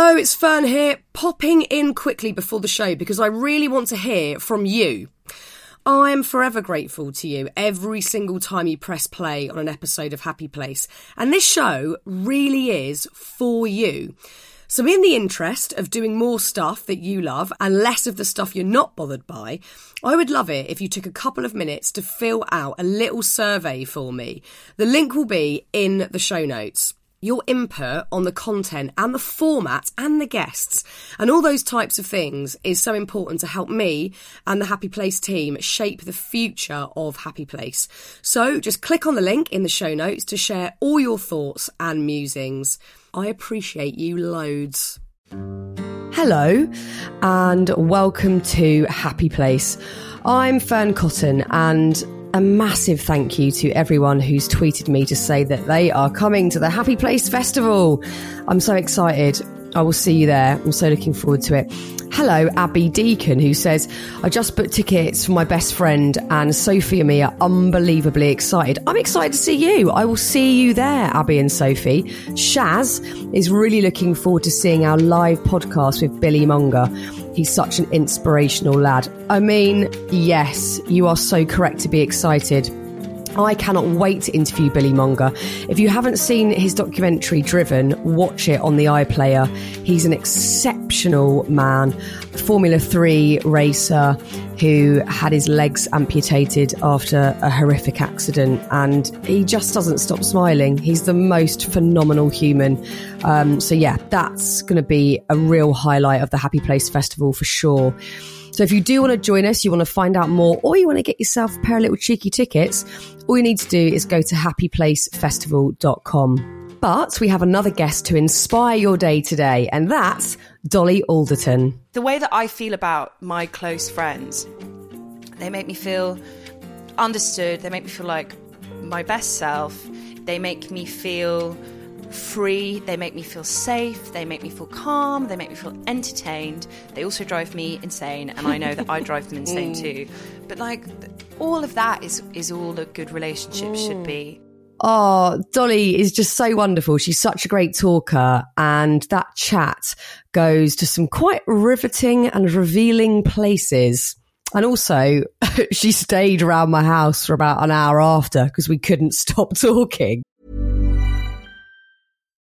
Hello, it's Fearne here, popping in quickly before the show because I really want to hear from you. I am forever grateful to you every single time you press play on an episode of Happy Place. And this show really is for you. So, in the interest of doing more stuff that you love and less of the stuff you're not bothered by, I would love it if you took a couple of minutes to fill out a little survey for me. The link will be in the show notes your input on the content and the format and the guests and all those types of things is so important to help me and the Happy Place team shape the future of Happy Place. So just click on the link in the show notes to share all your thoughts and musings. I appreciate you loads. Hello and welcome to Happy Place. I'm Fearne Cotton and a massive thank you to everyone who's tweeted me to say that they are coming to the Happy Place Festival. I'm so excited. I will see you there. I'm so looking forward to it. Hello, Abby Deacon, who says, I just booked tickets for my best friend and Sophie and me are unbelievably excited. I'm excited to see you. I will see you there, Abby and Sophie. Shaz is really looking forward to seeing our live podcast with Billy Monger. He's such an inspirational lad. I mean, yes, you are so correct to be excited. I cannot wait to interview Billy Monger. If you haven't seen his documentary Driven, watch it on the iPlayer. He's an exceptional man, Formula 3 racer who had his legs amputated after a horrific accident and he just doesn't stop smiling. He's the most phenomenal human. Um, so, yeah, that's going to be a real highlight of the Happy Place Festival for sure. So if you do want to join us, you want to find out more, or you want to get yourself a pair of little cheeky tickets, all you need to do is go to happyplacefestival.com. But we have another guest to inspire your day today, and that's Dolly Alderton. The way that I feel about my close friends, they make me feel understood, they make me feel like my best self, they make me feel free, they make me feel safe, they make me feel calm, they make me feel entertained. They also drive me insane, and I know that I drive them insane Mm. too. But like all of that is is all a good relationship should be. Oh, Dolly is just so wonderful. She's such a great talker, and that chat goes to some quite riveting and revealing places. And also, she stayed around my house for about an hour after because we couldn't stop talking.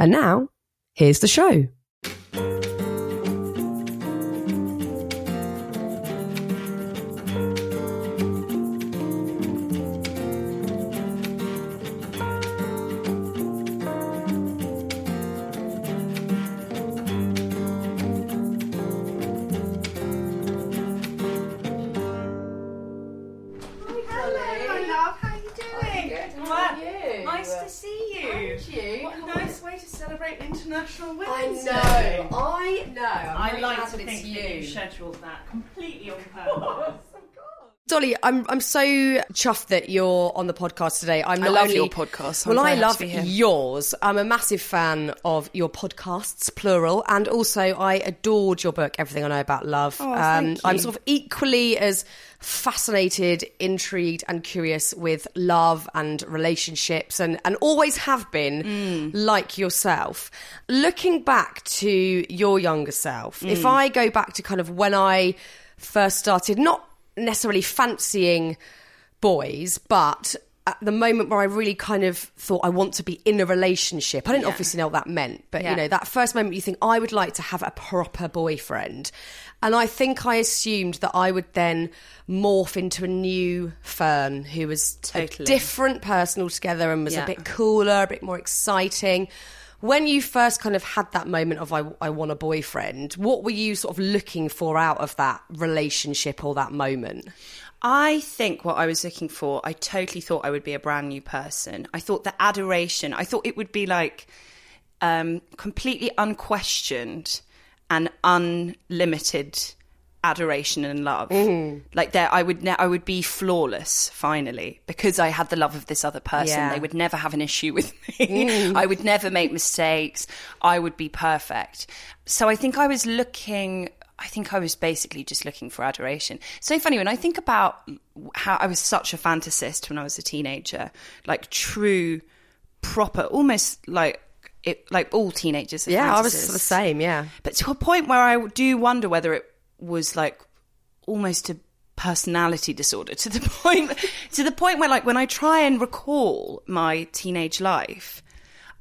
And now, here's the show. Dolly, I'm I'm so chuffed that you're on the podcast today. I'm I not love only, your podcast. I'm well, I love to be here. yours. I'm a massive fan of your podcasts, plural, and also I adored your book, Everything I Know About Love. Um, Oh, thank I'm sort of equally as fascinated, intrigued, and curious with love and relationships, and and always have been Mm. like yourself. Looking back to your younger self, Mm. if I go back to kind of when I first started, not necessarily fancying boys, but at the moment where I really kind of thought I want to be in a relationship, I didn't obviously know what that meant, but Yeah. you know, that first moment you think I would like to have a proper boyfriend. And I think I assumed that I would then morph into a new Fearne who was Totally. a different person altogether and was Yeah. a bit cooler, a bit more exciting. When you first kind of had that moment of I, I want a boyfriend, what were you sort of looking for out of that relationship or that moment? I think what I was looking for, I totally thought I would be a brand new person. I thought the adoration, I thought it would be like um, completely unquestioned and unlimited adoration and love. Mm-hmm. Like there, I would, ne- I would be flawless finally because I had the love of this other person. Yeah. They would never have an issue with me. Mm. I would never make mistakes. I would be perfect. So I think I was looking. I think I was basically just looking for adoration. So funny when I think about how I was such a fantasist when I was a teenager, like true, proper, almost like it, like all teenagers. Are Yeah, I was the same. Yeah. But to a point where I do wonder whether it was like almost a personality disorder to the point to the point where like when I try and recall my teenage life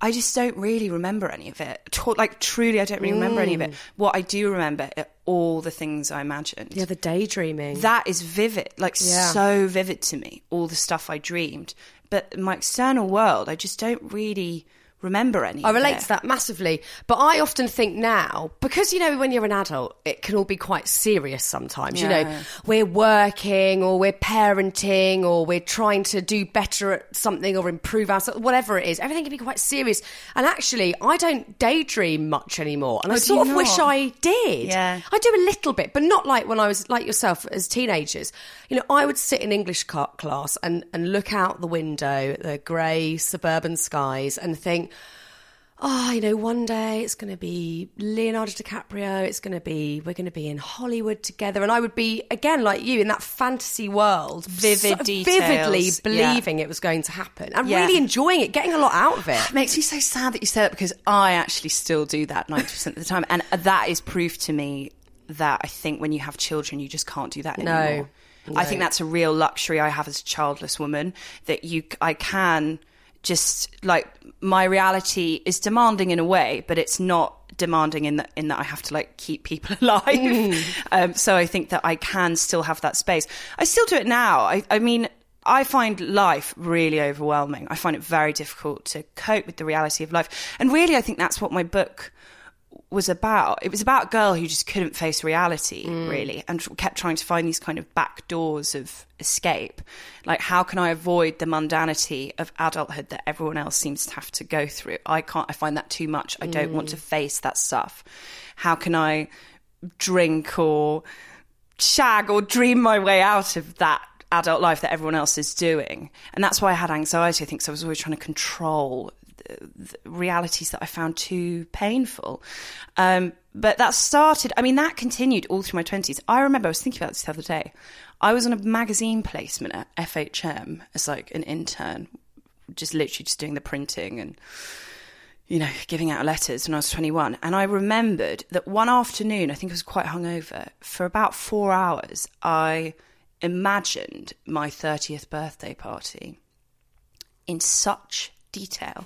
I just don't really remember any of it. Like truly I don't really remember any of it. Mm. What I do remember are all the things I imagined. Yeah, the daydreaming. That is vivid, like Yeah. so vivid to me, all the stuff I dreamed. But my external world, I just don't really remember any. I relate to that massively. But I often think now, because, you know, when you're an adult, it can all be quite serious sometimes. You know, we're working or we're parenting or we're trying to do better at something or improve ourselves, whatever it is. Everything can be quite serious. And actually, I don't daydream much anymore. And I Oh, sort of wish? I did. Yeah. I do a little bit, but not like when I was like yourself as teenagers. You know, I would sit in English class and, and look out the window at the grey suburban skies and think, oh, you know, one day it's going to be Leonardo DiCaprio, it's going to be, we're going to be in Hollywood together. And I would be, again, like you, in that fantasy world, Vivid so vividly yeah. believing it was going to happen and Yeah. really enjoying it, getting a lot out of it. It makes me so sad that you say that because I actually still do that 90% of the time. And that is proof to me that I think when you have children, you just can't do that No. Anymore. I think that's a real luxury I have as a childless woman that you, I can just like my reality is demanding in a way, but it's not demanding in that in that I have to like keep people alive. um, so I think that I can still have that space. I still do it now. I, I mean, I find life really overwhelming. I find it very difficult to cope with the reality of life. And really, I think that's what my book was about. It was about a girl who just couldn't face reality, mm. really, and kept trying to find these kind of back doors of escape. Like, how can I avoid the mundanity of adulthood that everyone else seems to have to go through? I can't, I find that too much. I don't want to mm. face that stuff. How can I drink or shag or dream my way out of that adult life that everyone else is doing. And that's why I had anxiety, I think, so I was always trying to control realities that I found too painful. Um, but that started, I mean, that continued all through my 20s. I remember, I was thinking about this the other day. I was on a magazine placement at FHM as like an intern, just literally just doing the printing and you know, giving out letters when I was 21. And I remembered that one afternoon, I think I was quite hungover, for about four hours, I imagined my 30th birthday party in such detail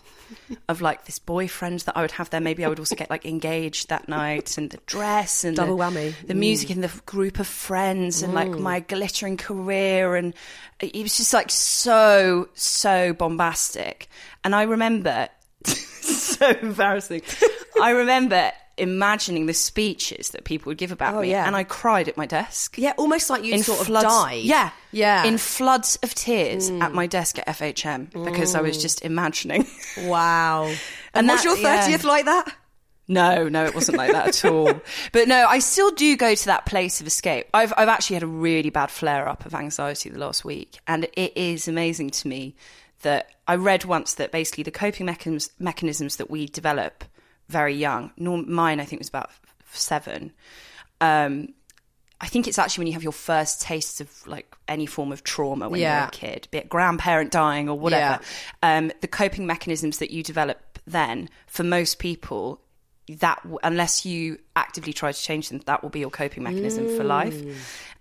of like this boyfriend that I would have there. Maybe I would also get like engaged that night and the dress and Double the, whammy. the music and the group of friends and like my glittering career. And it was just like so, so bombastic. And I remember so embarrassing. I remember imagining the speeches that people would give about Oh, me, yeah. and I cried at my desk. Yeah, almost like you In sort of floods, died. yeah, Yeah. in floods of tears at mm. my desk at FHM because I was mm. just imagining. Wow. And, And was that- your yeah. 30th like that? No, no, it wasn't like that at all. But no, I still do go to that place of escape. I've I've actually had a really bad flare up of anxiety the last week, and it is amazing to me that I read once that basically the coping mechanisms mechanisms that we develop very young. Norm, mine, I think, was about seven. Um, I think it's actually when you have your first taste of like any form of trauma when you're a kid, be it grandparent dying or whatever. Um, the coping mechanisms that you develop then, for most people, that unless you actively try to change them, that will be your coping mechanism for life.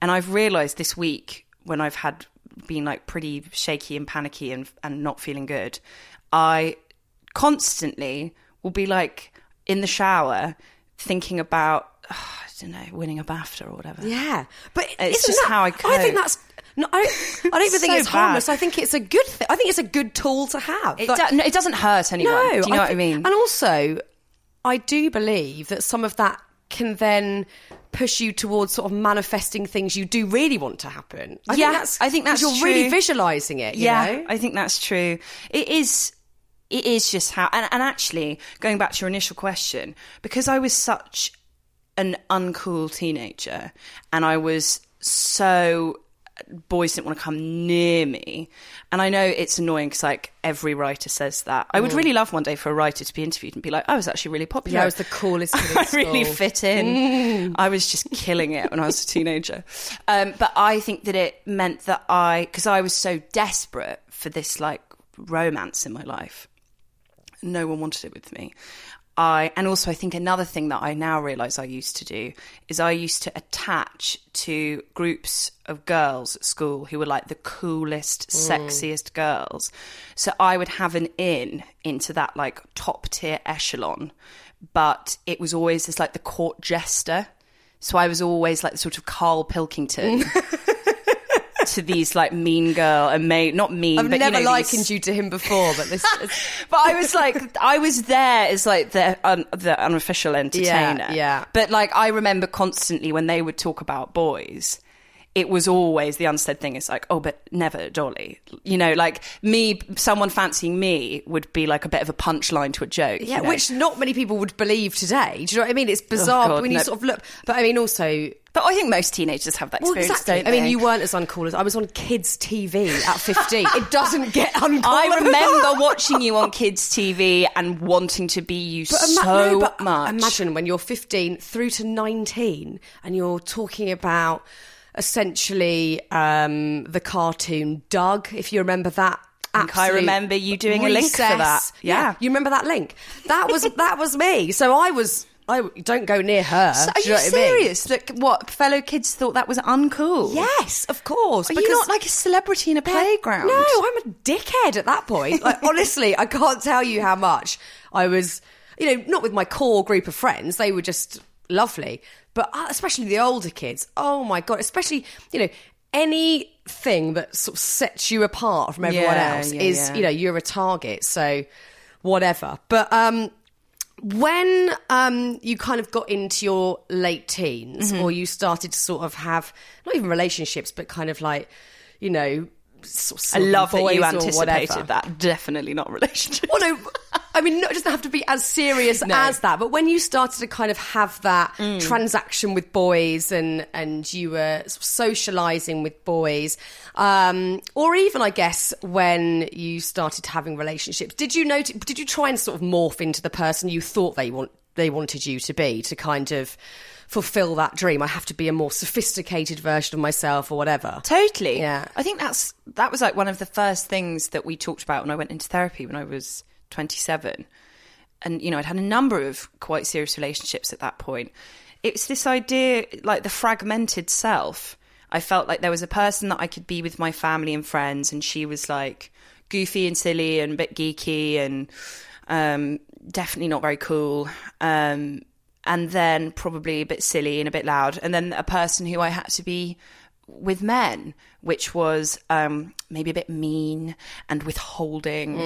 And I've realised this week when I've had been like pretty shaky and panicky and and not feeling good, I constantly will be like in the shower thinking about ah, I don't know winning a BAFTA or whatever. Yeah, but It's just that- how I Cope. I think that's. No, I, I don't even think So it's harmless. I think it's a good thing. I think it's a good tool to have. It, Like- do- no, it doesn't hurt anyone. no, Do you know what I mean? And also, I do believe that some of that can then push you towards sort of manifesting things you do really want to happen. I Yeah, think that's, I think that's you're really visualizing it. You yeah, know? I think that's true. It is. It is just how, and, and actually, going back to your initial question, because I was such an uncool teenager, and I was so boys didn't want to come near me, and I know it's annoying because like every writer says that. I would really love one day for a writer to be interviewed and be like, "I was actually really popular. Yeah, I was the coolest kid in I really fit in. I was just killing it when I was a teenager. Um, but I think that it meant that I, because I was so desperate for this like romance in my life, no one wanted it with me. I and also I think another thing that I now realize I used to do is I used to attach to groups of girls at school who were like the coolest, mm. sexiest girls. So I would have an in into that like top tier echelon, but it was always this like the court jester. So I was always like the sort of Carl Pilkington. to these like mean girl and mate not mean I've but never you know, likened these- you to him before, but this. is- but I was like, I was there as like the un, the unofficial entertainer. yeah. But like, I remember constantly when they would talk about boys, it was always the unsaid thing. It's like, oh, but never Dolly. You know, like me, someone fancying me would be like a bit of a punchline to a joke. Yeah, you know? which not many people would believe today. Do you know what I mean? It's oh, bizarre God, when you sort of look. But I mean, also. But I think most teenagers have that Well, experience. exactly. don't I mean, you weren't as uncool as I was on kids' TV at 15. it doesn't get uncool. I remember watching you on kids' TV and wanting to be you But so no, but much. Imagine when you're 15 through to 19 and you're talking about essentially um, the cartoon Doug, if you remember that. I think I absolute remember you doing a link for that. Yeah. you remember that link? That was that was me. So I was. I don't go near her. So are you you know what I mean? serious? That what fellow kids thought that was uncool? Yes, of course. Are you not like a celebrity in a playground? No, I'm a dickhead at that point. Like honestly, I can't tell you how much I was. You know, not with my core group of friends. They were just lovely, but uh, especially the older kids. Oh my god! Especially you know anything that sort of sets you apart from everyone Yeah, else yeah, is yeah. you know you're a target. So whatever. But um, when um, you kind of got into your late teens Mm-hmm. or you started to sort of have not even relationships but kind of like you know sort of I love that you anticipated that. Definitely not relationship. well no I mean no, it doesn't have to be as serious No. as that but when you started to kind of have that Mm. transaction with boys and and you were socializing with boys um, or even I guess when you started having relationships did you notice did you try and sort of morph into the person you thought they want they wanted you to be to kind of fulfill that dream I have to be a more sophisticated version of myself or whatever Totally. Yeah. I think that's that was like one of the first things that we talked about when I went into therapy when I was 27. And you know, I'd had a number of quite serious relationships at that point. It's this idea like the fragmented self. I felt like there was a person that I could be with my family and friends and she was like goofy and silly and a bit geeky and um, definitely not very cool. Um, and then probably a bit silly and a bit loud. And then a person who I had to be with men, which was um, maybe a bit mean and withholding,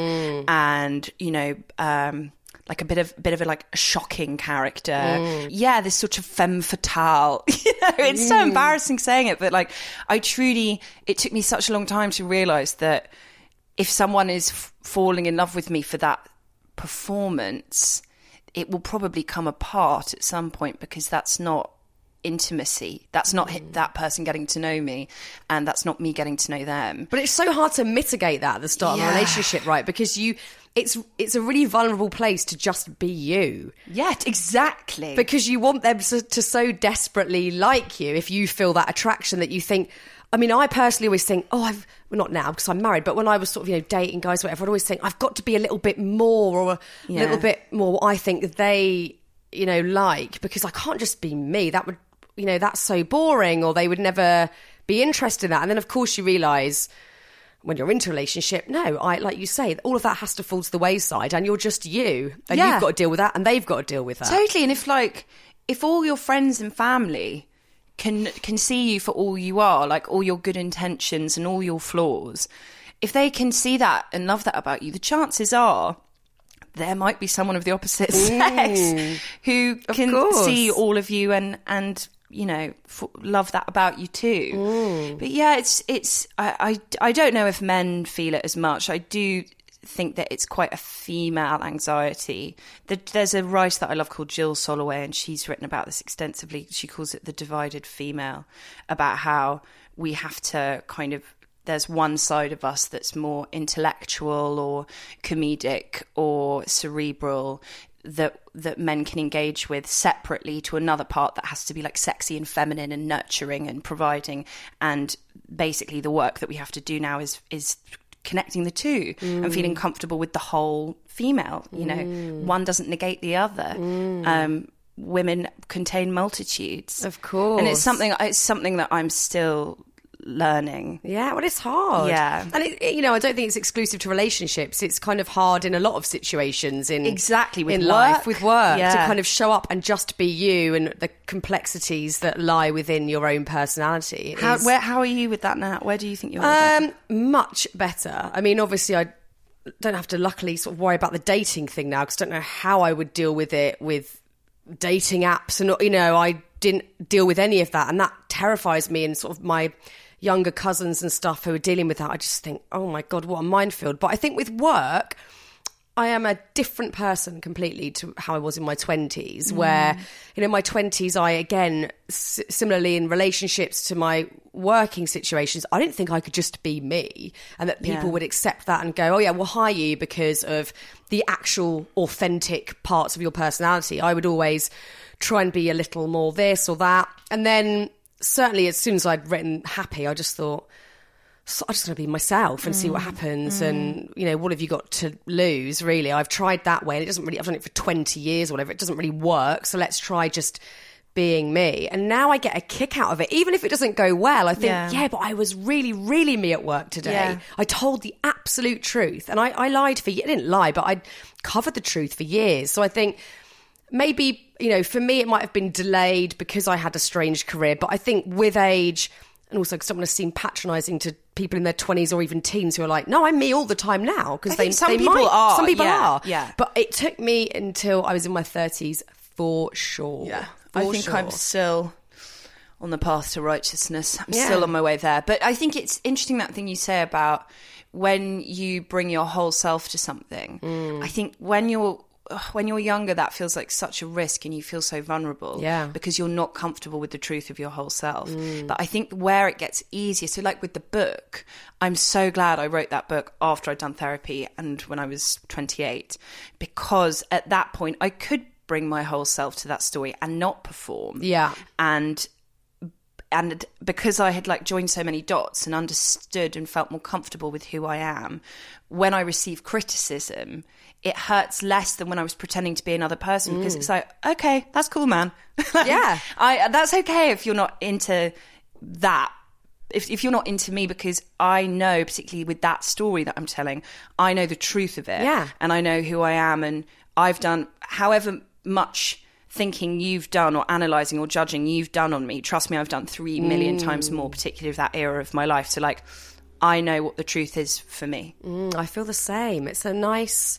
and you know, um, like a bit of bit of a like shocking character. Yeah, this sort of femme fatale. you know, it's so embarrassing saying it, but like I truly, it took me such a long time to realize that if someone is f- falling in love with me for that performance, it will probably come apart at some point because that's not intimacy. That's not hi- mm. that person getting to know me, and that's not me getting to know them. But it's so hard to mitigate that at the start of a relationship, right? Because you, it's it's a really vulnerable place to just be you. Yeah, exactly. Because you want them to, to so desperately like you. If you feel that attraction that you think, I mean, I personally always think, oh, I've well, not now because I'm married, but when I was sort of you know dating guys, whatever, I'd always think I've got to be a little bit more or a Yeah. little bit more what I think they you know like because I can't just be me. That would you know that's so boring, or they would never be interested in that. And then of course you realise when you're into a relationship, no, I like you say, all of that has to fall to the wayside, and you're just you, and Yeah. you've got to deal with that, and they've got to deal with that. Totally. And if like if all your friends and family can can see you for all you are, like all your good intentions and all your flaws, if they can see that and love that about you, the chances are there might be someone of the opposite sex mm. who can see all of you and and you know f- love that about you too. Mm. But yeah, it's it's I, I I don't know if men feel it as much. I do think that it's quite a female anxiety. The, there's a writer that I love called Jill Soloway, and she's written about this extensively. She calls it the divided female, about how we have to kind of there's one side of us that's more intellectual or comedic or cerebral that that men can engage with separately to another part that has to be like sexy and feminine and nurturing and providing. And basically the work that we have to do now is is connecting the two and feeling mm. comfortable with the whole female you know? Mm. One doesn't negate the other. Mm. Um women contain multitudes. Of course. and it's something it's something that i'm still learning Yeah, well, it's hard. Yeah. and it, it- you know, I don't think it's exclusive to relationships. It's kind of hard in a lot of situations in Exactly, with in work. life with work yeah. to kind of show up and just be you and the complexities that lie within your own personality. It how, is- where, how are you with that now where do you think you're Um, much better. I mean, obviously, I don't have to luckily sort of worry about the dating thing now because I don't know how I would deal with it with dating apps and you know I didn't deal with any of that and that terrifies me and sort of my younger cousins and stuff who are dealing with that. I just think, oh my god, what a minefield. But I think with work. I am a different person completely to how I was in my 20s, mm. where, you know, in my 20s, I, again, s- similarly in relationships to my working situations, I didn't think I could just be me and that people Yeah. would accept that and go, oh, yeah, we'll hire you because of the actual authentic parts of your personality. I would always try and be a little more this or that. And then, certainly, as soon as I'd written happy, I just thought, so I just want to be myself and see what mm. happens. And mm. you know, what have you got to lose? Really, I've tried that way, and it doesn't really. I've done it for twenty years or whatever. It doesn't really work. So let's try just being me. And now I get a kick out of it, even if it doesn't go well. I think, Yeah. yeah, but I was really, really me at work today. Yeah. I told the absolute truth, and I, I lied for. I didn't lie, but I covered the truth for years. So I think maybe you know for me it might have been delayed because i had a strange career but i think with age and also because i don't want to seem patronizing to people in their 20s or even teens who are like no i'm me all the time now because they, some they people might. are, some people yeah, are yeah. but it took me until i was in my 30s for sure I For think sure. I'm still on the path to righteousness. I'm Yeah. still on my way there. But I think it's interesting that thing you say about when you bring your whole self to something. Mm. I think when you're when you're younger, that feels like such a risk, and you feel so vulnerable. Yeah. because you're not comfortable with the truth of your whole self. Mm. But I think where it gets easier, so like with the book, I'm so glad I wrote that book after I'd done therapy and when I was 28, because at that point I could bring my whole self to that story and not perform. Yeah. And and because I had like joined so many dots and understood and felt more comfortable with who I am, when I receive criticism, it hurts less than when I was pretending to be another person because it's like, okay, that's cool, man. Yeah. I that's okay if you're not into that. If, if you're not into me, because I know, particularly with that story that I'm telling, I know the truth of it. Yeah. And I know who I am. And I've done however much thinking you've done or analyzing or judging you've done on me. Trust me, I've done three million times more, particularly of that era of my life. So, like, I know what the truth is for me. Mm, i feel the same it's a nice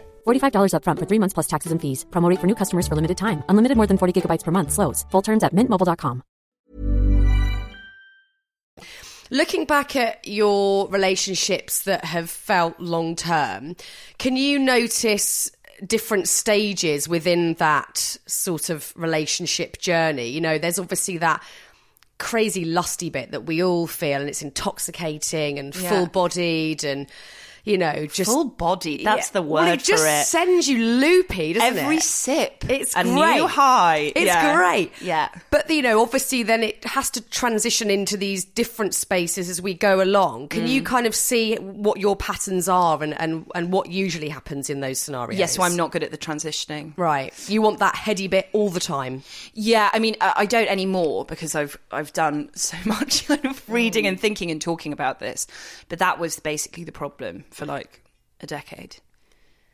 $45 upfront for three months plus taxes and fees. Promo rate for new customers for limited time. Unlimited more than 40 gigabytes per month. Slows. Full terms at mintmobile.com. Looking back at your relationships that have felt long term, can you notice different stages within that sort of relationship journey? You know, there's obviously that crazy lusty bit that we all feel and it's intoxicating and Yeah. full bodied and you know, just Full body. That's Yeah. the word well, it just it. sends you loopy, doesn't Every it? sip, It's a great. new high. It's Yeah. great. Yeah. But you know, obviously then it has to transition into these different spaces as we go along. Can Mm. you kind of see what your patterns are and, and, and what usually happens in those scenarios? Yes, so I'm not good at the transitioning. Right. You want that heady bit all the time. Yeah, I mean, I I don't anymore because I've I've done so much kind of reading and thinking and talking about this. But that was basically the problem for like a decade.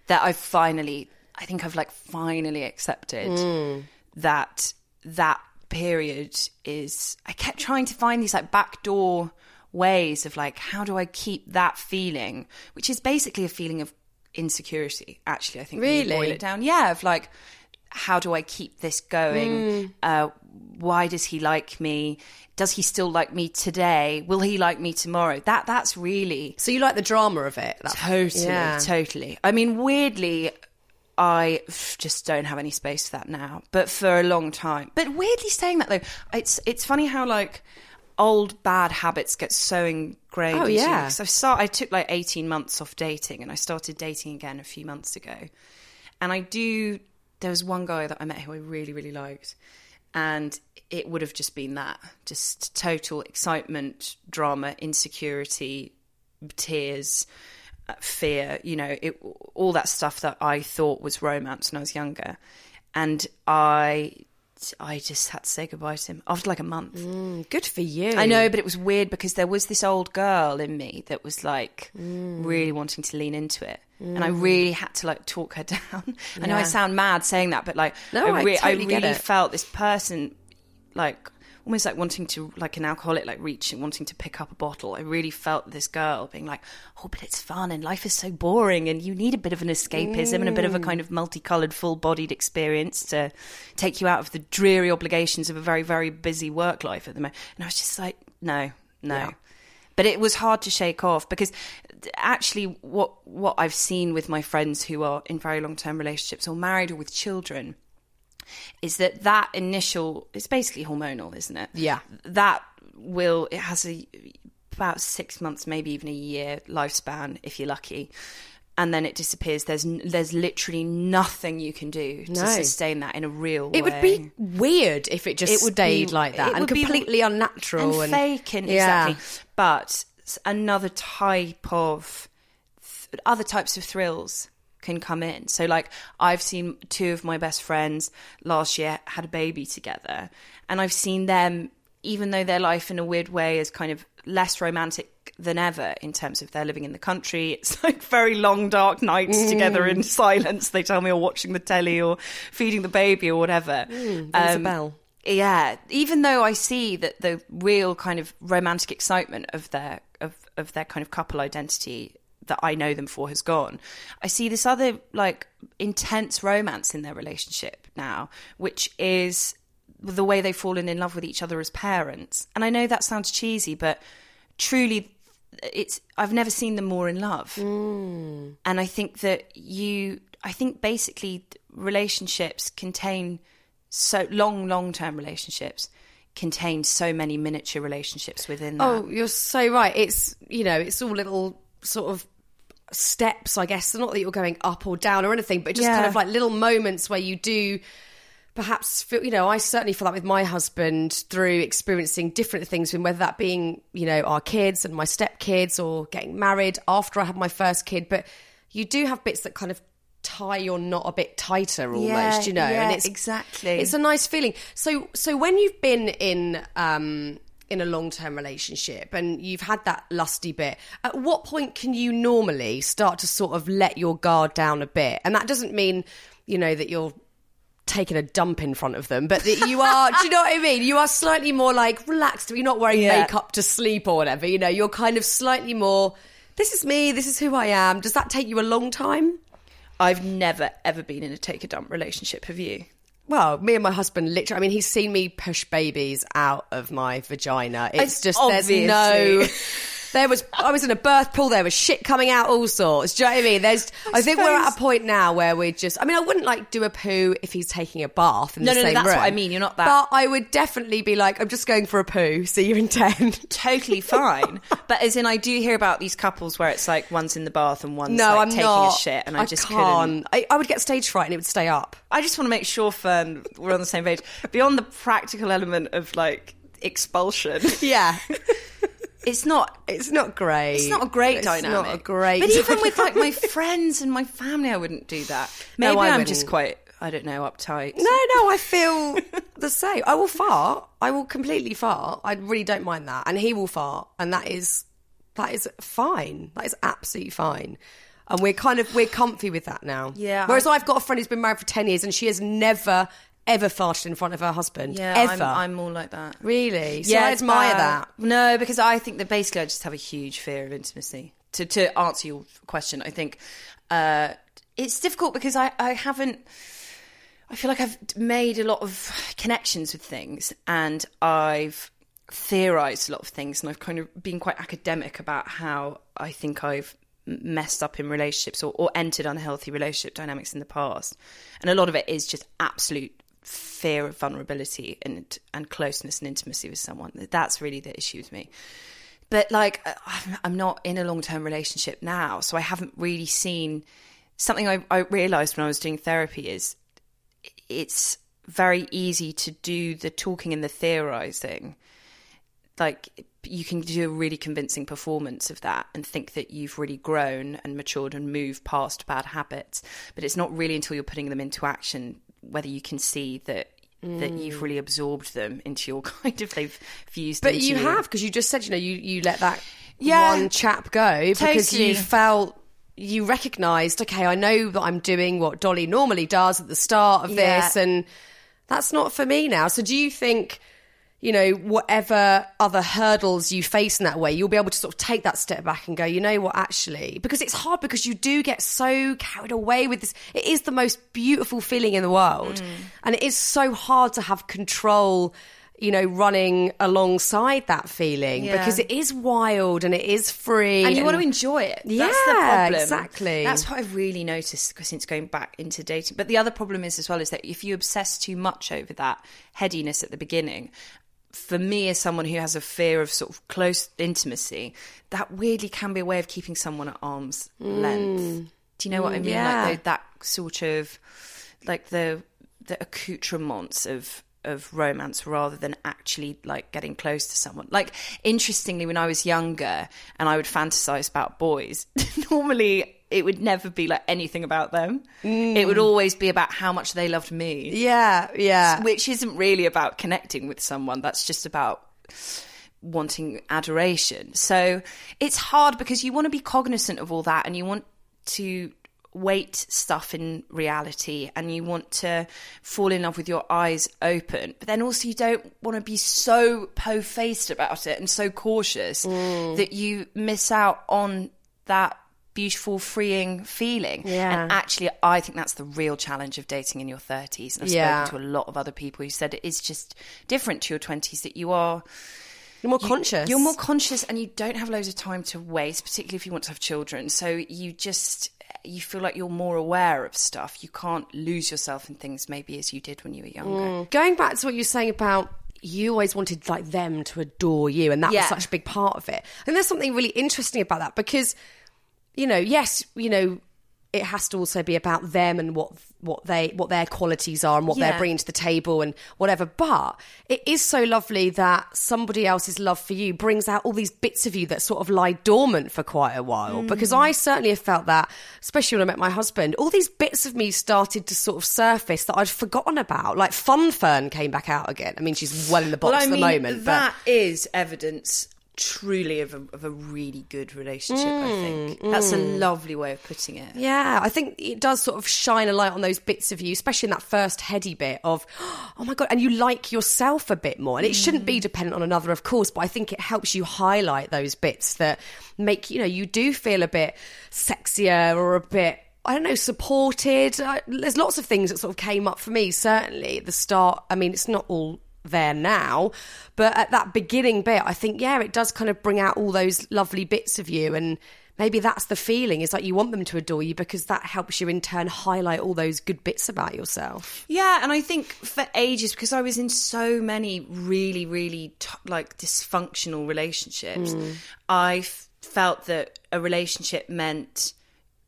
That I finally, I think I've like finally accepted hmm. that that period is. I kept trying to find these like backdoor ways of like how do I keep that feeling, which is basically a feeling of insecurity. Actually, I think Really? boil it down, yeah, of like how do I keep this going? Uh, why does he like me? Does he still like me today? Will he like me tomorrow? That that's really So you like the drama of it. That- totally, Yeah. totally. I mean, weirdly, I just don't have any space for that now. But for a long time, but weirdly saying that though, it's it's funny how like old bad habits get so ingrained. Oh, yeah. 'Cause I start. I took like eighteen months off dating, and I started dating again a few months ago. And I do. There was one guy that I met who I really, really liked, and it would have just been that, just total excitement, drama, insecurity, tears, uh, fear. You know, it, all that stuff that I thought was romance when I was younger, and I, I just had to say goodbye to him after like a month. Mm, good for you. I know, but it was weird because there was this old girl in me that was like mm. really wanting to lean into it. And I mm. really had to like talk her down. I know I sound mad saying that, but like No, I re- totally get really felt this person like almost like wanting to like an alcoholic like reaching wanting to pick up a bottle. I really felt this girl being like, "Oh, but it's fun and life is so boring and you need a bit of an escapism and a bit of a kind of mm. multicolored full-bodied experience to take you out of the dreary obligations of a very very busy work life at the moment." And I was just like, "No, no." but it was hard to shake off because actually what what I've seen with my friends who are in very long term relationships or married or with children is that that initial it's basically hormonal isn't it Yeah. that will it has a about 6 months maybe even a year lifespan if you're lucky and then it disappears there's there's literally nothing you can do to No. sustain that in a real It way would be weird if it just It would stayed be- like that and would be- completely unnatural and, fake and Yeah. exactly. But another type of th- other types of thrills can come in. So like I've seen two of my best friends last year had a baby together and I've seen them even though their life in a weird way is kind of less romantic than ever in terms of they're living in the country. It's like very long dark nights mm. together in silence. They tell me or watching the telly or feeding the baby or whatever. Mm, rings a um, bell. Yeah, even though I see that the real kind of romantic excitement of their of of their kind of couple identity that I know them for has gone, I see this other like intense romance in their relationship now, which is the way they've fallen in love with each other as parents. And I know that sounds cheesy, but truly it's I've never seen them more in love. Mm. And I think that you I think basically relationships contain so long long term relationships contain so many miniature relationships within that. Oh, you're so right. It's you know, it's all little sort of steps, I guess. Not that you're going up or down or anything, but just kind of like little moments where you do perhaps feel you know, I certainly feel that with my husband through experiencing different things and whether that being, you know, our kids and my stepkids or getting married after I had my first kid. But you do have bits that kind of tie your knot a bit tighter almost, Yeah, you know. yeah, and it's exactly. It's a nice feeling. So so when you've been in um in a long term relationship and you've had that lusty bit, at what point can you normally start to sort of let your guard down a bit? And that doesn't mean, you know, that you're taking a dump in front of them, but that you are, do you know what I mean? You are slightly more like relaxed. You're not wearing Yeah. makeup to sleep or whatever, you know, you're kind of slightly more, this is me, this is who I am. Does that take you a long time? I've never ever been in a take a dump relationship. Have you? Well, me and my husband literally, I mean, he's seen me push babies out of my vagina. It's It's just, there's no, obviously- There was I was in a birth pool. There was shit coming out, all sorts. Do you know what I mean? There's. I, think we're at a point now where we're just. I mean, I wouldn't like do a poo if he's taking a bath in No, the no, no, that's room. what I mean. You're not that- But I would definitely be like, I'm just going for a poo. See you in ten. totally fine. but as in, I do hear about these couples where it's like one's in the bath and one's No, like I'm taking not. a shit, and I, just can't. couldn't. I, I would get stage fright and it would stay up. I just want to make sure, Fearne, um, we're on the same page. Beyond the practical element of like expulsion, Yeah. it's not. It's not great. It's not a great dynamic. It's dynamic. not a great. But even with like my friends and my family, I wouldn't do that. No, Maybe I I'm wouldn't. just quite, I don't know, uptight. No, no, I feel the same. I will fart. I will completely fart. I really don't mind that. And he will fart. And that is that is fine. That is absolutely fine. And we're kind of we're comfy with that now. Yeah, Whereas I- I, have got a friend who's been married for ten years and she has never ever farted in front of her husband. Yeah, Ever. I'm, I'm more like that. really. So I admire bad. that. No, because I think that basically I just have a huge fear of intimacy. To to answer your question, I think uh, it's difficult because I, I haven't. I feel like I've made a lot of connections with things, and I've theorized a lot of things, and I've kind of been quite academic about how I think I've messed up in relationships or, or entered unhealthy relationship dynamics in the past, and a lot of it is just absolute fear of vulnerability and and closeness and intimacy with someone. That's really the issue with me. But like, I'm- I'm not in a long term relationship now, so I haven't really seen something I, I realized when I was doing therapy is it's very easy to do the talking and the theorizing. Like you can do a really convincing performance of that and think that you've really grown and matured and moved past bad habits. But it's not really until you're putting them into action whether you can see that that you've really mm. absorbed them into your kind of they've fused. But into you have because you just said you know you you let that Yeah. one chap go because Totally. you felt you recognised okay I know that I'm doing what Dolly normally does at the start of Yeah. this and that's not for me now. So do you think you know whatever other hurdles you face in that way you'll be able to sort of take that step back and go you know what actually because it's hard because you do get so carried away with this it is the most beautiful feeling in the world Mm. and it is so hard to have control you know running alongside that feeling Yeah. because it is wild and it is free and you want to enjoy it. That's the Yeah, problem. exactly. That's what I've really noticed since going back into dating. But the other problem is as well is that if you obsess too much over that headiness at the beginning, for me as someone who has a fear of sort of close intimacy, that weirdly can be a way of keeping someone at arm's length. Do you know what I mean? Mm. yeah. Like the, that sort of like the the accoutrements of of romance rather than actually like getting close to someone. Like interestingly, when I was younger and I would fantasize about boys, normally it would never be like anything about them. It would mm. always be about how much they loved me. yeah yeah Which isn't really about connecting with someone. That's just about wanting adoration. So it's hard because you want to be cognizant of all that and you want to weight stuff in reality and you want to fall in love with your eyes open. But then also you don't want to be so po faced about it and so cautious mm. that you miss out on that beautiful freeing feeling Yeah. and actually i think that's the real challenge of dating in your 30s and i've Yeah. spoken to a lot of other people who said it is just different to your 20s that you are you're more you- conscious You're more conscious, and you don't have loads of time to waste, particularly if you want to have children. So you just you feel like you're more aware of stuff. You can't lose yourself in things maybe as you did when you were younger. Mm. Going back to what you were saying about you always wanted like them to adore you, and that Yeah. was such a big part of it. And there's something really interesting about that because, you know, yes, you know, it has to also be about them and what what they what their qualities are and what Yeah. they're bringing to the table and whatever. But it is so lovely that somebody else's love for you brings out all these bits of you that sort of lie dormant for quite a while. Mm. Because I certainly have felt that, especially when I met my husband, all these bits of me started to sort of surface that I'd forgotten about. Like Fun Fearne came back out again. I mean, she's well in the box Well, I at the mean, moment, but that is evidence truly of a, of a really good relationship. I think mm, that's a mm. lovely way of putting it. Yeah, I think it does sort of shine a light on those bits of you, especially in that first heady bit of, oh my God, and you like yourself a bit more. And it shouldn't be mm. dependent on another, of course, but I think it helps you highlight those bits that make, you know, you do feel a bit sexier or a bit. I don't know, supported. I, there's lots of things that sort of came up for me, certainly at the start. I mean, it's not all there now. But at that beginning bit, I think, yeah, it does kind of bring out all those lovely bits of you. And maybe that's the feeling is like you want them to adore you because that helps you in turn highlight all those good bits about yourself. Yeah, and I think for ages, because I was in so many really, really t- like dysfunctional relationships, mm. I f- felt that a relationship meant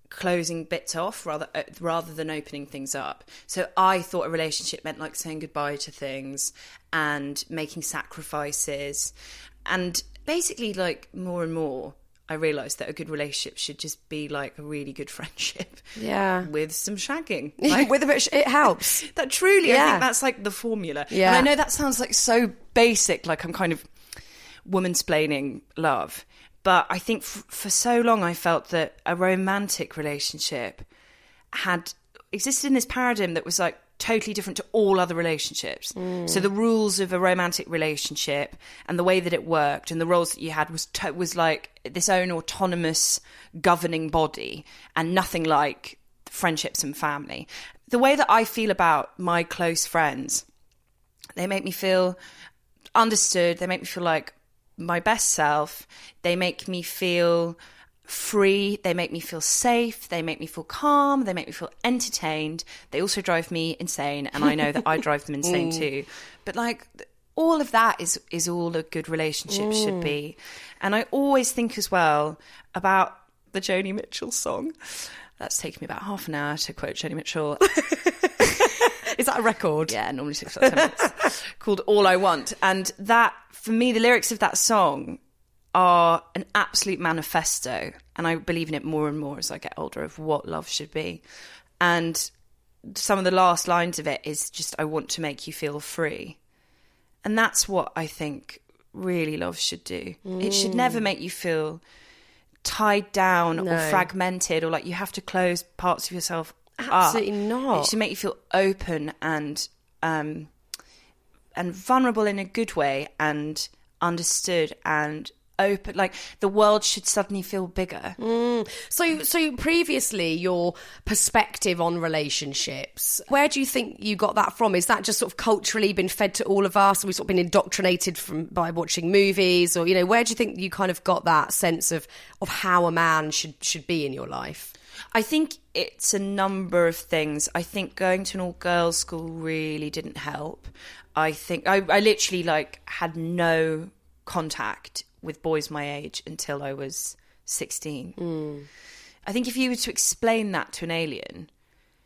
closing bits off rather uh, rather than opening things up. So I thought a relationship meant like saying goodbye to things and making sacrifices, and basically like more and more. I realised that a good relationship should just be like a really good friendship. Yeah. With some shagging. With a bit, it helps. That truly, I think that's like the formula. Yeah. And I know that sounds like so basic, like I'm kind of woman splaining love. But I think f- for so long I felt that a romantic relationship had existed in this paradigm that was like totally different to all other relationships. Mm. So the rules of a romantic relationship and the way that it worked and the roles that you had was to- was like this own autonomous governing body and nothing like friendships and family. The way that I feel about my close friends, they make me feel understood. They make me feel like my best self. They make me feel free. They make me feel safe. They make me feel calm. They make me feel entertained. They also drive me insane, and I know that I drive them insane too. But like all of that is is all a good relationship should mm. be. And I always think as well about the Joni Mitchell song. That's taken me about half an hour to quote Joni Mitchell. Is that a record? Yeah, normally six or 10 minutes. called All I Want. And that, for me, the lyrics of that song are an absolute manifesto. And I believe in it more and more as I get older of what love should be. And some of the last lines of it is just, I want to make you feel free. And that's what I think really love should do. It should mm. never make you feel tied down or fragmented or like you have to close parts of yourself Absolutely not. It should make you feel open and um and vulnerable in a good way and understood and open like the world should suddenly feel bigger. So, so previously, your perspective on relationships, where do you think you got that from? Is that just sort of culturally been fed to all of us? we've sort of been indoctrinated from by watching movies, or you know, where do you think you kind of got that sense of of how a man should should be in your life? I think it's a number of things. I think going to an all girls school really didn't help. I think I, I literally like had no contact with boys my age until I was 16. Mm. I think if you were to explain that to an alien,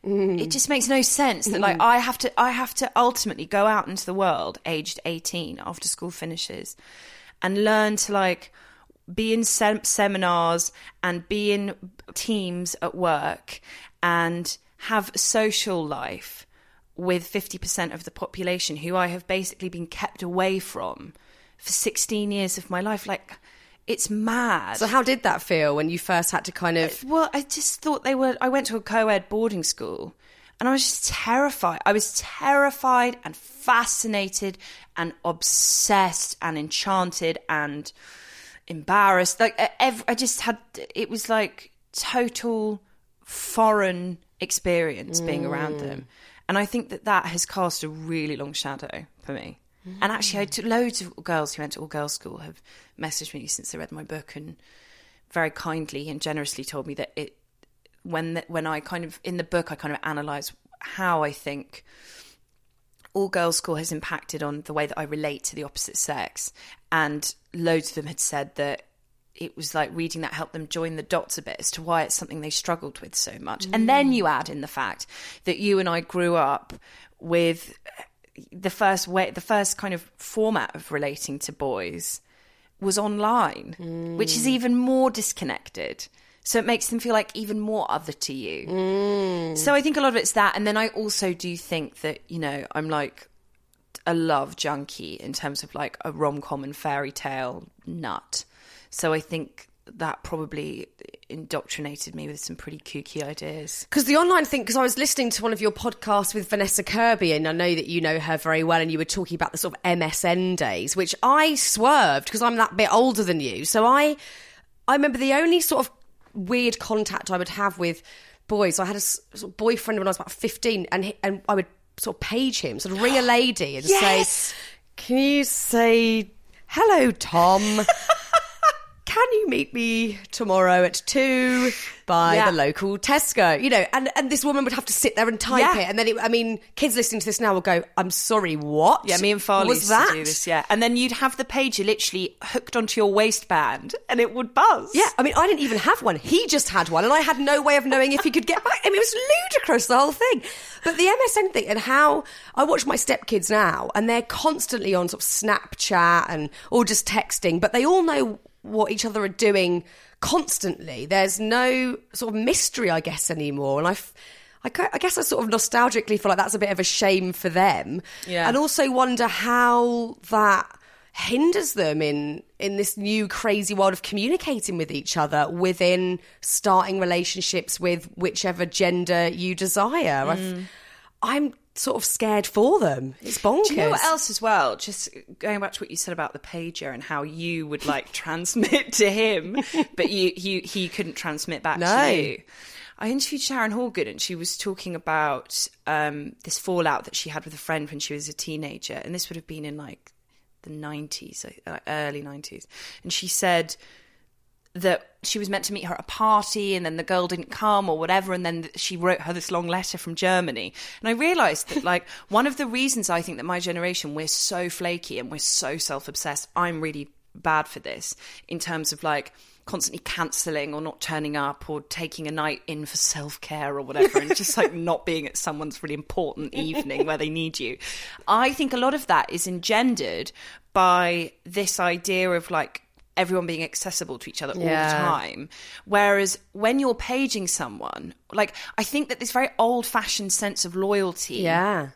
mm. it just makes no sense that like mm-hmm. I have to I have to ultimately go out into the world aged 18 after school finishes and learn to like be in sem- seminars and be in teams at work and have social life with 50% of the population who I have basically been kept away from for 16 years of my life like it's mad So, how did that feel when you first had to kind of? Uh, well, I just thought they were. I went to a co ed boarding school and I was just terrified. I was terrified and fascinated and obsessed and enchanted and embarrassed. Like, e- ev- I just had, it was like total foreign experience being around mm. them. And I think that that has cast a really long shadow for me. And actually, I took loads of girls who went to all girls school have messaged me since they read my book and very kindly and generously told me that it when the, when I kind of in the book I kind of analyze how I think all girls school has impacted on the way that I relate to the opposite sex and loads of them had said that it was like reading that helped them join the dots a bit as to why it's something they struggled with so much. And then you add in the fact that you and I grew up with the first way the first kind of format of relating to boys was online, which is mm. even more disconnected. So it makes them feel like even more other to you. Mm. So I think a lot of it's that. And then I also do think that, you know, I'm like a love junkie in terms of like a rom com and fairy tale nut. So I think that probably indoctrinated me with some pretty kooky ideas. Because the online thing, because I was listening to one of your podcasts with Vanessa Kirby, and I know that you know her very well, and you were talking about the sort of MSN days, which I swerved because I'm that bit older than you. So I, I remember the only sort of weird contact I would have with boys. I had a sort of boyfriend when I was about 15, and he, and I would sort of page him, sort of ring a lady and Yes! say. Can you say, hello, Tom? Can you meet me tomorrow at two by Yeah. the local Tesco? You know, and, and this woman would have to sit there and type Yeah. it. And then, it, I mean, kids listening to this now will go, I'm sorry, what? Yeah, me and Farley was used that? to do this. Yeah, and then you'd have the pager literally hooked onto your waistband, and it would buzz. Yeah, I mean, I didn't even have one. He just had one, and I had no way of knowing if he could get back. I mean, it was ludicrous, the whole thing. But the MSN thing and how I watch my stepkids now, and they're constantly on sort of Snapchat and or just texting, but they all know what each other are doing constantly. There's no sort of mystery, I guess, anymore. And I. I I guess I sort of nostalgically feel like that's a bit of a shame for them, Yeah. and also wonder how that hinders them in in this new crazy world of communicating with each other within starting relationships with whichever gender you desire. I've- mm. I'm sort of scared for them. It's bonkers. Do you know what else as well? Just going back to what you said about the pager and how you would like transmit to him, but you, you he couldn't transmit back No. to you. I interviewed Sharon Horgan and she was talking about um, this fallout that she had with a friend when she was a teenager, and this would have been in like the nineties, uh, early nineties, and she said that she was meant to meet her at a party and then the girl didn't come or whatever and then she wrote her this long letter from Germany. And I realized that like one of the reasons I think that my generation we're so flaky and we're so self-obsessed I'm really bad for this in terms of like constantly cancelling or not turning up or taking a night in for self-care or whatever and just like not being at someone's really important evening where they need you. I think a lot of that is engendered by this idea of like everyone being accessible to each other all Yeah. the time. Whereas when you're paging someone, like I think that this very old fashioned sense of loyalty Yeah.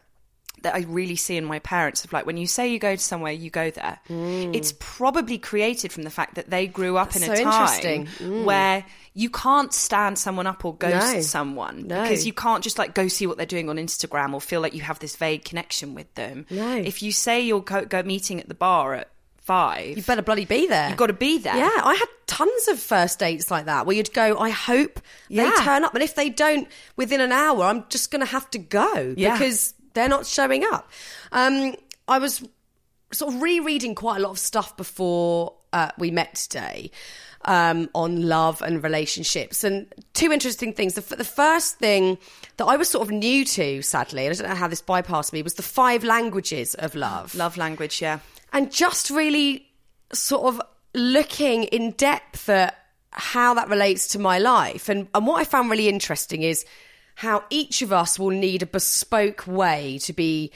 that I really see in my parents of like when you say you go to somewhere, you go there. It's probably created from the fact that they grew up in Mm. A so time. Mm. where you can't stand someone up or ghost No. someone No. because you can't just like go see what they're doing on Instagram or feel like you have this vague connection with them. No. If you say you're go, go meeting at the bar at five, You better bloody be there. you've got to be there. Yeah, I had tons of first dates like that where you'd go, I hope Yeah. they turn up. And if they don't within an hour, I'm just going to have to go Yeah. because they're not showing up. Um, I was sort of rereading quite a lot of stuff before uh, we met today um, on love and relationships. And two interesting things. The, f- the first thing that I was sort of new to, sadly, and I don't know how this bypassed me, was the five languages of love Love language, yeah. And just really sort of looking in depth at how that relates to my life. And, and what I found really interesting is how each of us will need a bespoke way to be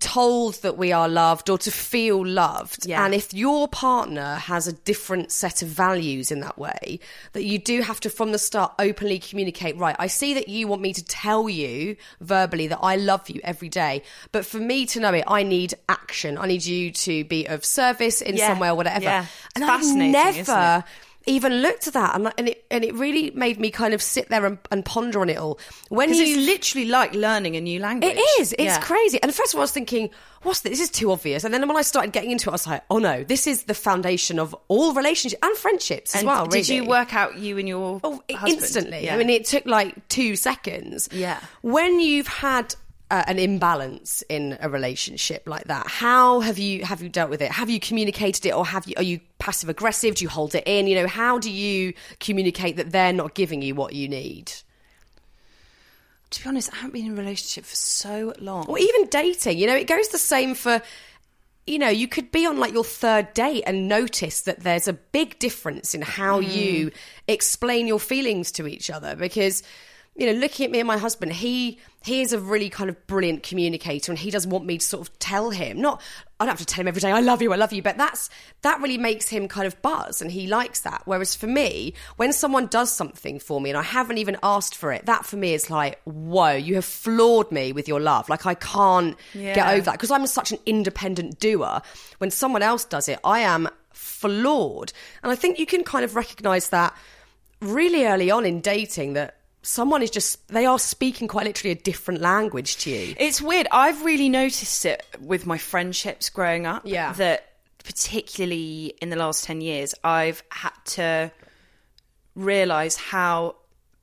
told that we are loved or to feel loved. Yeah. And if your partner has a different set of values in that way, that you do have to from the start openly communicate, right, I see that you want me to tell you verbally that I love you every day, but for me to know it, I need action. I need you to be of service in Yeah. some way or whatever. Yeah. And I've never isn't it? Even looked at that and, and it and it really made me kind of sit there and, and ponder on it all when you it's literally like learning a new language. it is. It's Yeah. crazy. And first of all, I was thinking, what's this? This is too obvious. And then when I started getting into it, I was like, oh no, this is the foundation of all relationships and friendships as well. did you work out you and your Oh, husband? instantly. Yeah. I mean, it took like two seconds. Yeah. When you've had uh, an imbalance in a relationship like that, how have you have you dealt with it? Have you communicated it, or have you are you passive aggressive? Do you hold it in? You know, how do you communicate that they're not giving you what you need? to be honest, I haven't been in a relationship for so long. or even dating you know it goes the same for you know you could be on like your third date and notice that there's a big difference in how you explain your feelings to each other because you know looking at me and my husband he he is a really kind of brilliant communicator and he doesn't want me to sort of tell him. Not I don't have to tell him every day I love you I love you but that's that really makes him kind of buzz and he likes that. Whereas for me when someone does something for me and I haven't even asked for it that for me is like whoa you have floored me with your love. Like I can't get over that because I'm such an independent doer. When someone else does it I am floored. And I think you can kind of recognize that really early on in dating that someone is just they are speaking quite literally a different language to you It's weird. I've really noticed it with my friendships growing up. Yeah. That particularly in the last 10 years, I've had to realize how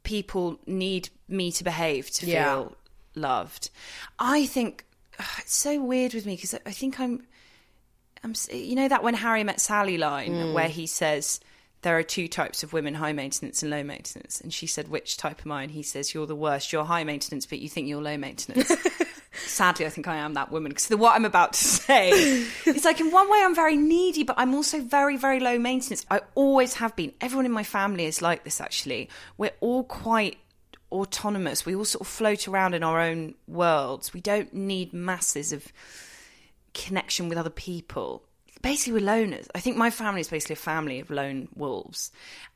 people need me to behave to Yeah. feel loved. I think it's so weird with me because I think i'm i'm you know that when Harry met Sally line Mm. where he says there are two types of women, high maintenance and low maintenance, and she said, which type am I? And he says, you're the worst. You're high maintenance, but you think you're low maintenance. Sadly, I think I am that woman because what I'm about to say is like in one way I'm very needy, but I'm also very, very low maintenance. I always have been. Everyone in my family is like this. Actually, we're all quite autonomous. We all sort of float around in our own worlds. We don't need masses of connection with other people. Basically, we're loners. I think my family is basically a family of lone wolves.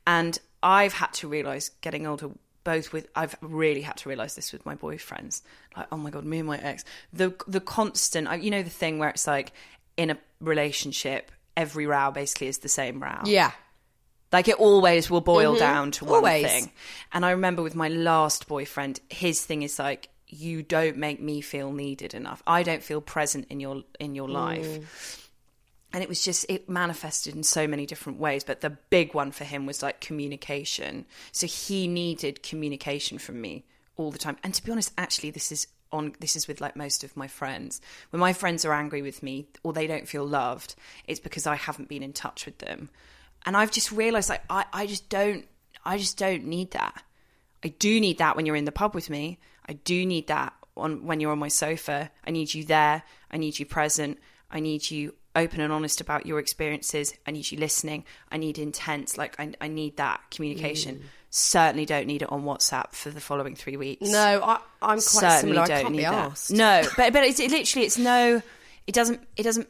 And I've had to realize getting older, both with, I've really had to realize this with my boyfriends. Like, oh my God, me and my ex. The, the constant, you know, the thing where it's like in a relationship, every row basically is the same row. Yeah. Like it always will boil mm-hmm. down to one Always. thing. And I remember with my last boyfriend, his thing is like, you don't make me feel needed enough. I don't feel present in your in your life. Mm. And it was just it manifested in so many different ways. But the big one for him was like communication. So he needed communication from me all the time. And to be honest, actually this is on this is with like most of my friends. When my friends are angry with me or they don't feel loved, it's because I haven't been in touch with them. And I've just realized like I, I just don't I just don't need that. I do need that when you're in the pub with me. I do need that on when you're on my sofa. I need you there. I need you present. I need you open and honest about your experiences. I need you listening. I need intense. Like I, I need that communication. Mm. Certainly don't need it on WhatsApp for the following three weeks. No, I, I'm quite Certainly similar. I don't can't need be that. asked. No, but but it's it literally it's no. It doesn't it doesn't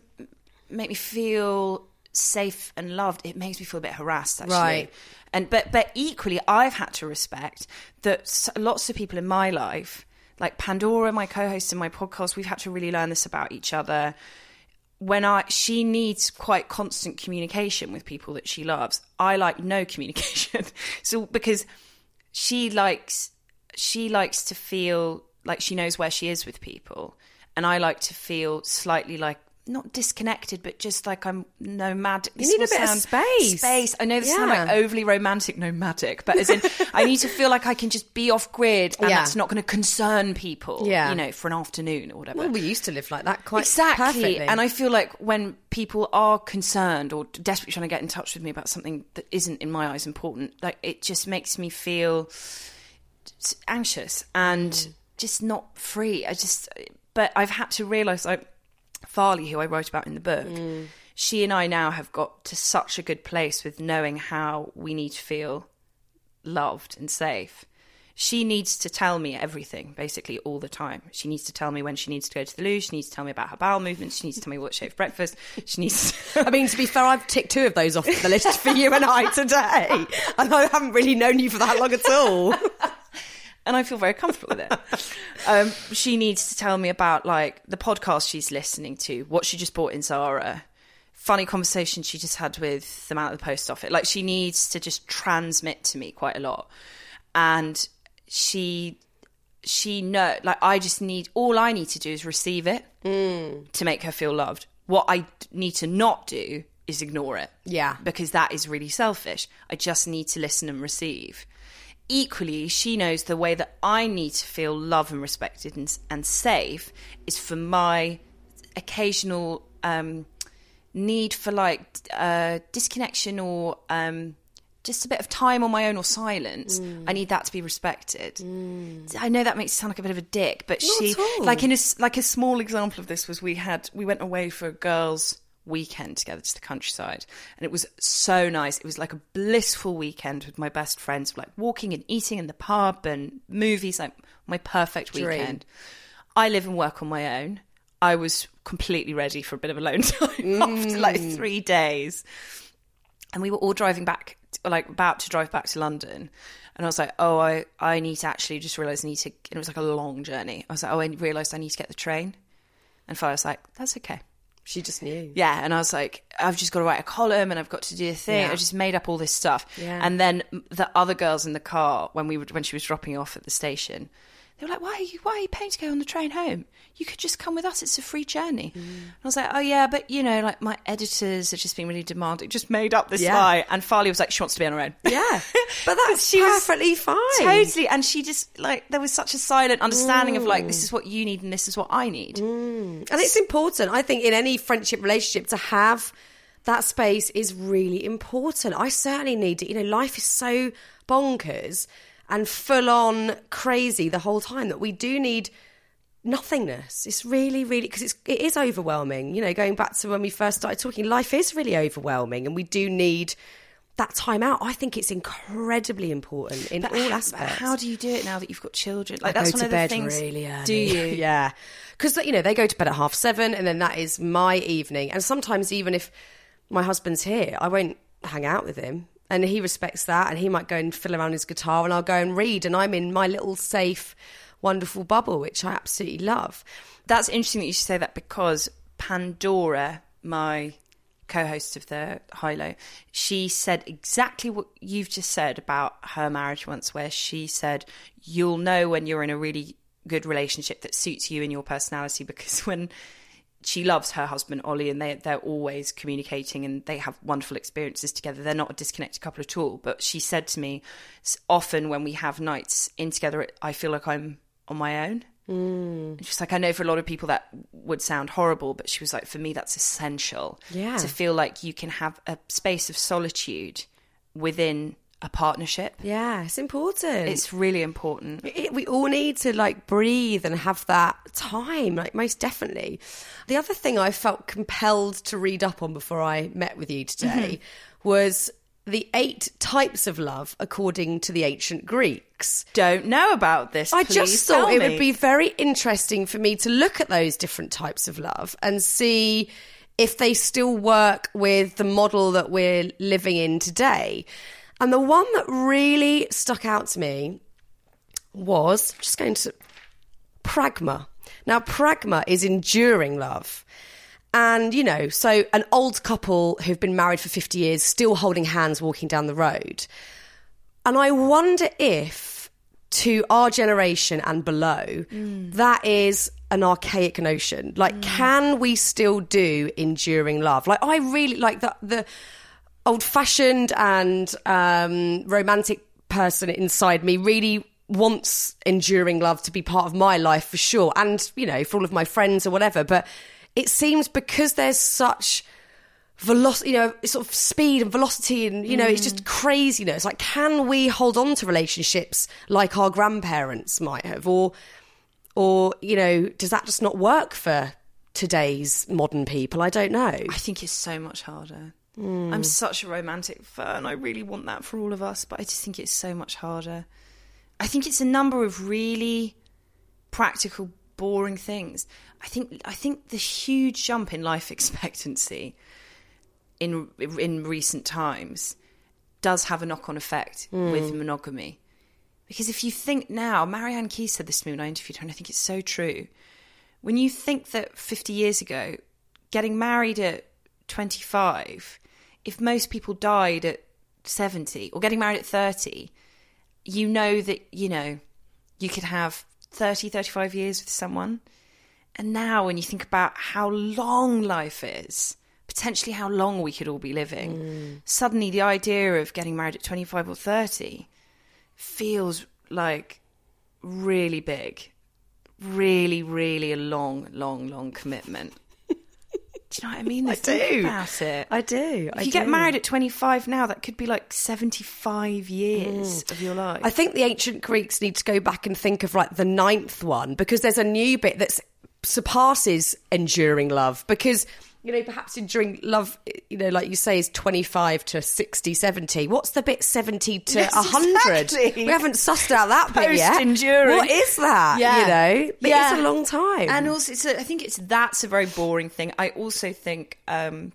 make me feel safe and loved. It makes me feel a bit harassed actually. Right. And but but equally, I've had to respect that lots of people in my life, like Pandora, my co-host in my podcast, we've had to really learn this about each other. When I she needs quite constant communication with people that she loves. I like no communication. so because she likes she likes to feel like she knows where she is with people and i like to feel slightly like not disconnected but just like i'm nomadic This need a bit of space. space i know this sounds like overly romantic nomadic but as in i need to feel like i can just be off grid and Yeah. that's not going to concern people Yeah. you know for an afternoon or whatever Well, we used to live like that quite exactly perfectly. and i feel like when people are concerned or desperately trying to get in touch with me about something that isn't in my eyes important like it just makes me feel anxious and mm. just not free i just but i've had to realize like farley who i wrote about in the book mm. she and i now have got to such a good place with knowing how we need to feel loved and safe. She needs to tell me everything, basically, all the time. She needs to tell me when she needs to go to the loo. She needs to tell me about her bowel movements. She needs to tell me what she ate for breakfast. She needs. I mean, to be fair, I've ticked two of those off the list for you and I today, and I haven't really known you for that long at all. and I feel very comfortable with it. Um, she needs to tell me about like the podcast she's listening to, what she just bought in Zara, funny conversation she just had with the man at the post office. Like she needs to just transmit to me quite a lot, and she she know like I just need all I need to do is receive it to make her feel loved. What I need to not do is ignore it. Yeah. Because that is really selfish. I just need to listen and receive. Equally, she knows the way that I need to feel loved and respected and, and safe is for my occasional um, need for like uh, disconnection or um, just a bit of time on my own or silence. Mm. I need that to be respected. I know that makes it sound like a bit of a dick, but Not she like in a like a small example of this was we had we went away for a girls' weekend together to the countryside, and it was so nice. It was like a blissful weekend with my best friends, like walking and eating in the pub and movies, like my perfect Dream. weekend. I live and work on my own. I was completely ready for a bit of alone time Mm. after like three days and we were all driving back like about to drive back to london and i was like oh i i need to actually just realize i need to and it was like a long journey i was like oh i realized i need to get the train and Farah was like that's okay She just knew. yeah and i was like i've just got to write a column and i've got to do a thing Yeah. i just made up all this stuff Yeah. and then the other girls in the car when we were when she was dropping off at the station they were like, "Why are you? Why are you paying to go on the train home? You could just come with us. It's a free journey." Mm. And I was like, "Oh yeah, but you know, like my editors are just been really demanding. Just made up this Yeah. lie." And Farley was like, "She wants to be on her own." Yeah, but that's She was perfectly fine. Totally, and she just like there was such a silent understanding of like this is what you need and this is what I need. And it's important, I think, in any friendship relationship to have that space is really important. I certainly need it. You know, life is so bonkers and full on crazy the whole time that we do need nothingness. It's really, really because it's it is overwhelming. You know, going back to when we first started talking, life is really overwhelming, and we do need that time out. I think it's incredibly important in all h- aspects. How do you do it now that you've got children? Like I that's one of the things. really early. Do you? yeah, because you know they go to bed at half seven, and then that is my evening. And sometimes even if my husband's here, I won't hang out with him, and he respects that, and he might go and fiddle around his guitar, and I'll go and read, and I'm in my little safe, wonderful bubble, which I absolutely love. That's interesting that you should say that because Pandora, my co-host of the High Low, she said exactly what you've just said about her marriage once, where she said you'll know when you're in a really good relationship that suits you and your personality because when she loves her husband Ollie and they they're always communicating and they have wonderful experiences together. They're not a disconnected couple at all. But she said to me, often when we have nights in together, I feel like I'm on my own. And She's like, I know for a lot of people that would sound horrible, but she was like, for me, that's essential. Yeah. To feel like you can have a space of solitude within a partnership. Yeah, it's important. It's really important. it, we all need to like breathe and have that time like most definitely the other thing i felt compelled to read up on before i met with you today mm-hmm. was the eight types of love according to the ancient greeks Don't know about this. I Please just thought it me. would be very interesting for me to look at those different types of love and see if they still work with the model that we're living in today. And the one that really stuck out to me was just going to pragma. Now, pragma is enduring love. And, you know, so an old couple who've been married for 50 years still holding hands walking down the road. And I wonder if to our generation and below, mm. that is an archaic notion. Like, mm. can we still do enduring love? Like, I really like the, the old fashioned and um, romantic person inside me really wants enduring love to be part of my life for sure. And, you know, for all of my friends or whatever. But it seems because there's such velocity, you know, sort of speed and velocity, and you know, it's just craziness. Like, can we hold on to relationships like our grandparents might have, or, or you know, does that just not work for today's modern people? I don't know. I think it's so much harder. I'm hmm. such a romantic fan. I really want that for all of us, but I just think it's so much harder. I think it's a number of really practical, boring things. I think I think the huge jump in life expectancy in in recent times does have a knock on effect with hmm. monogamy. Because if you think now, Marian Keyes said this to me when I interviewed her, and I think it's so true. When you think that 50 years ago, getting married at 25, if most people died at 70 or getting married at 30, you know that, you know, you could have 30, 35 years with someone. And now, when you think about how long life is, potentially how long we could all be living, mm. suddenly the idea of getting married at 25 or 30 feels like really big, really, really a long, long, long commitment. Do you know what I mean? I do. about it. I do. If I you get married at 25 now, that could be like 75 years mm, of your life. I think the ancient Greeks need to go back and think of like the ninth one because there's a new bit that surpasses enduring love because you know perhaps in enduring love you know like you say is 25 to 60 70 what's the bit 70 to Yes, 100 exactly. we haven't sussed out that bit yet what is that Yeah. you know but Yeah. it's a long time and also it's a, I think it's that's a very boring thing. I also think um,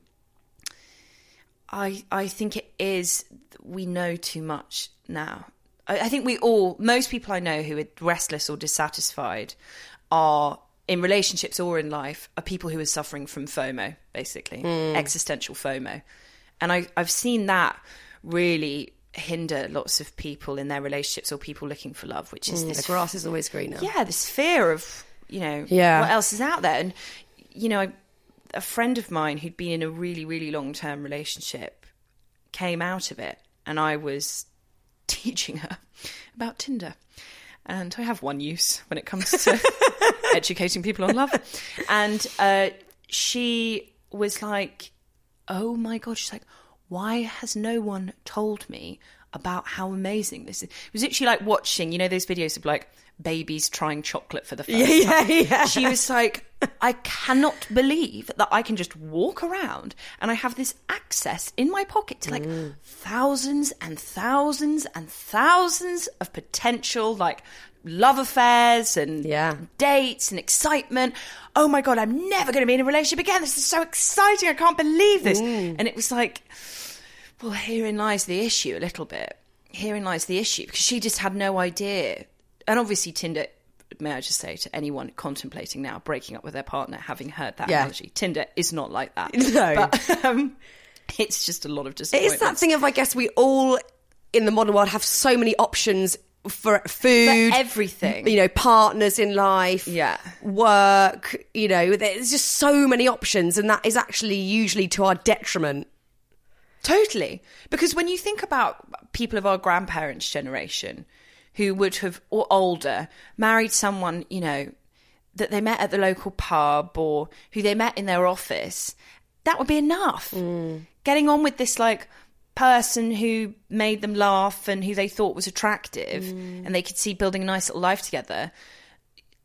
I I think it is we know too much now. I, I think we all most people I know who are restless or dissatisfied are in relationships or in life are people who are suffering from FOMO, basically existential FOMO, and I I've seen that really hinder lots of people in their relationships or people looking for love, which is Mm, this the grass is always greener. yeah, this fear of you know Yeah. what else is out there, and you know, a friend of mine who'd been in a really really long term relationship came out of it, and I was teaching her about Tinder, and I have one use when it comes to educating people on love, and uh, she was like, "Oh my god," she's like, "Why has no one told me?" About how amazing this is. It was actually like watching, you know, those videos of like babies trying chocolate for the first Yeah, time. yeah. She was like, I cannot believe that I can just walk around and I have this access in my pocket to like Mm. thousands and thousands and thousands of potential like love affairs and Yeah. dates and excitement. Oh my god, I'm never going to be in a relationship again. This is so exciting. I can't believe this. Mm. And it was like, well, herein lies the issue a little bit. Herein lies the issue because she just had no idea. And obviously, Tinder, may I just say to anyone contemplating now breaking up with their partner, having heard that Yeah. analogy, Tinder is not like that. No. But um, it's just a lot of It disappointment. is that thing of, I guess, we all in the modern world have so many options for food, everything. You know, partners in life, Yeah. work. You know, there's just so many options, and that is actually usually to our detriment. Totally. Because when you think about people of our grandparents' generation who would have, or older, married someone, you know, that they met at the local pub or who they met in their office, that would be enough. Mm. Getting on with this, like, person who made them laugh and who they thought was attractive mm. and they could see building a nice little life together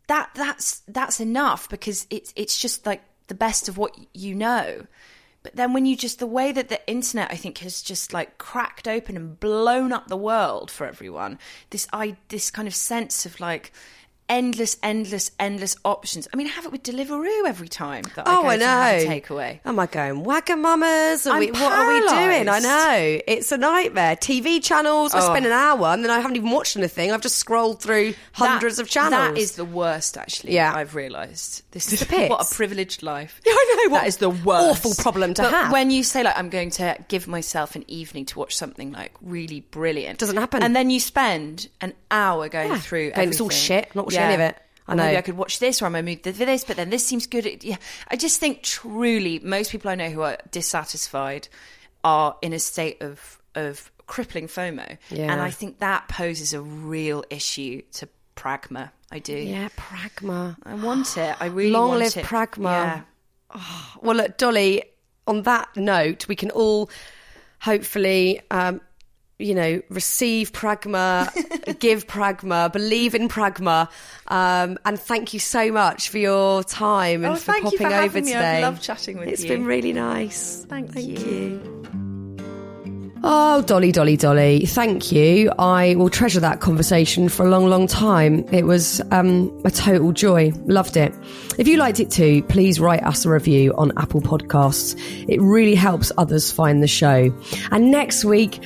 that that's that's enough because it's it's just like the best of what you know. But then when you just the way that the internet I think has just like cracked open and blown up the world for everyone, this I this kind of sense of like endless, endless, endless options. I mean, have it with Deliveroo every time that I oh, I to have a know. takeaway. Am I going Wagamama's? Are I'm we, what are we doing? I know it's a nightmare. TV channels. I Oh. spend an oh. hour and then I haven't even watched anything. I've just scrolled through hundreds That- of channels. That is the worst, actually. Yeah. I've realised this is the what a privileged life. Yeah, I know, what that is the worst awful problem to But have. When you say like I'm going to give myself an evening to watch something like really brilliant, Doesn't happen. and then you spend an hour going Yeah. through. Going, it's all shit. Not watching any of it. I Or Maybe know. I could watch this, or I might move to this, but then this seems good. Yeah, I just think truly most people I know who are dissatisfied are in a state of of crippling FOMO, Yeah. and I think that poses a real issue to pragma. I do. yeah, pragma. I want it. I really Long want live it. Long live pragma. Yeah. Well, look, Dolly, on that note, we can all hopefully, um, you know, receive pragma, give pragma, believe in pragma. Um, and thank you so much for your time and Oh, for thank you popping for over me. today. I've loved chatting with It's you. It's been really nice. Thank you. Oh, Dolly, Dolly, Dolly, thank you. I will treasure that conversation for a long, long time. It was um, a total joy. Loved it. If you liked it too, please write us a review on Apple Podcasts. It really helps others find the show. And next week,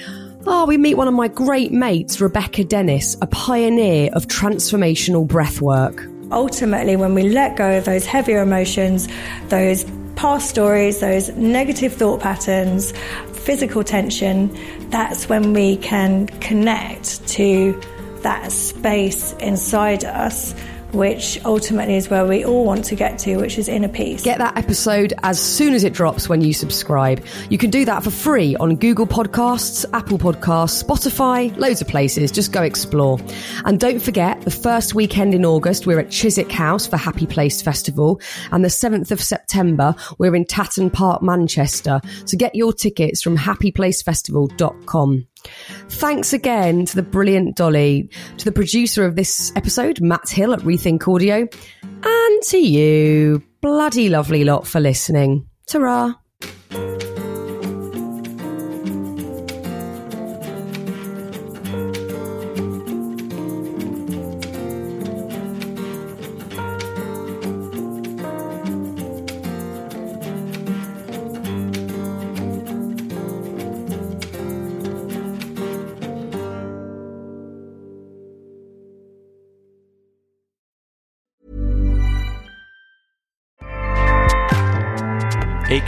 oh, we meet one of my great mates, Rebecca Dennis, a pioneer of transformational breath work. ultimately, when we let go of those heavier emotions, those past stories, those negative thought patterns, physical tension, that's when we can connect to that space inside us, which ultimately is where we all want to get to, which is inner peace. Get that episode as soon as it drops when you subscribe. You can do that for free on Google Podcasts, Apple Podcasts, Spotify, loads of places. Just go explore. And don't forget, the first weekend in August, we're at Chiswick House for Happy Place Festival. And the 7th of September, we're in Tatton Park, Manchester. So get your tickets from happyplacefestival.com. Thanks again to the brilliant Dolly, to the producer of this episode, Matt Hill at Rethink Audio, and to you, bloody lovely lot, for listening. Ta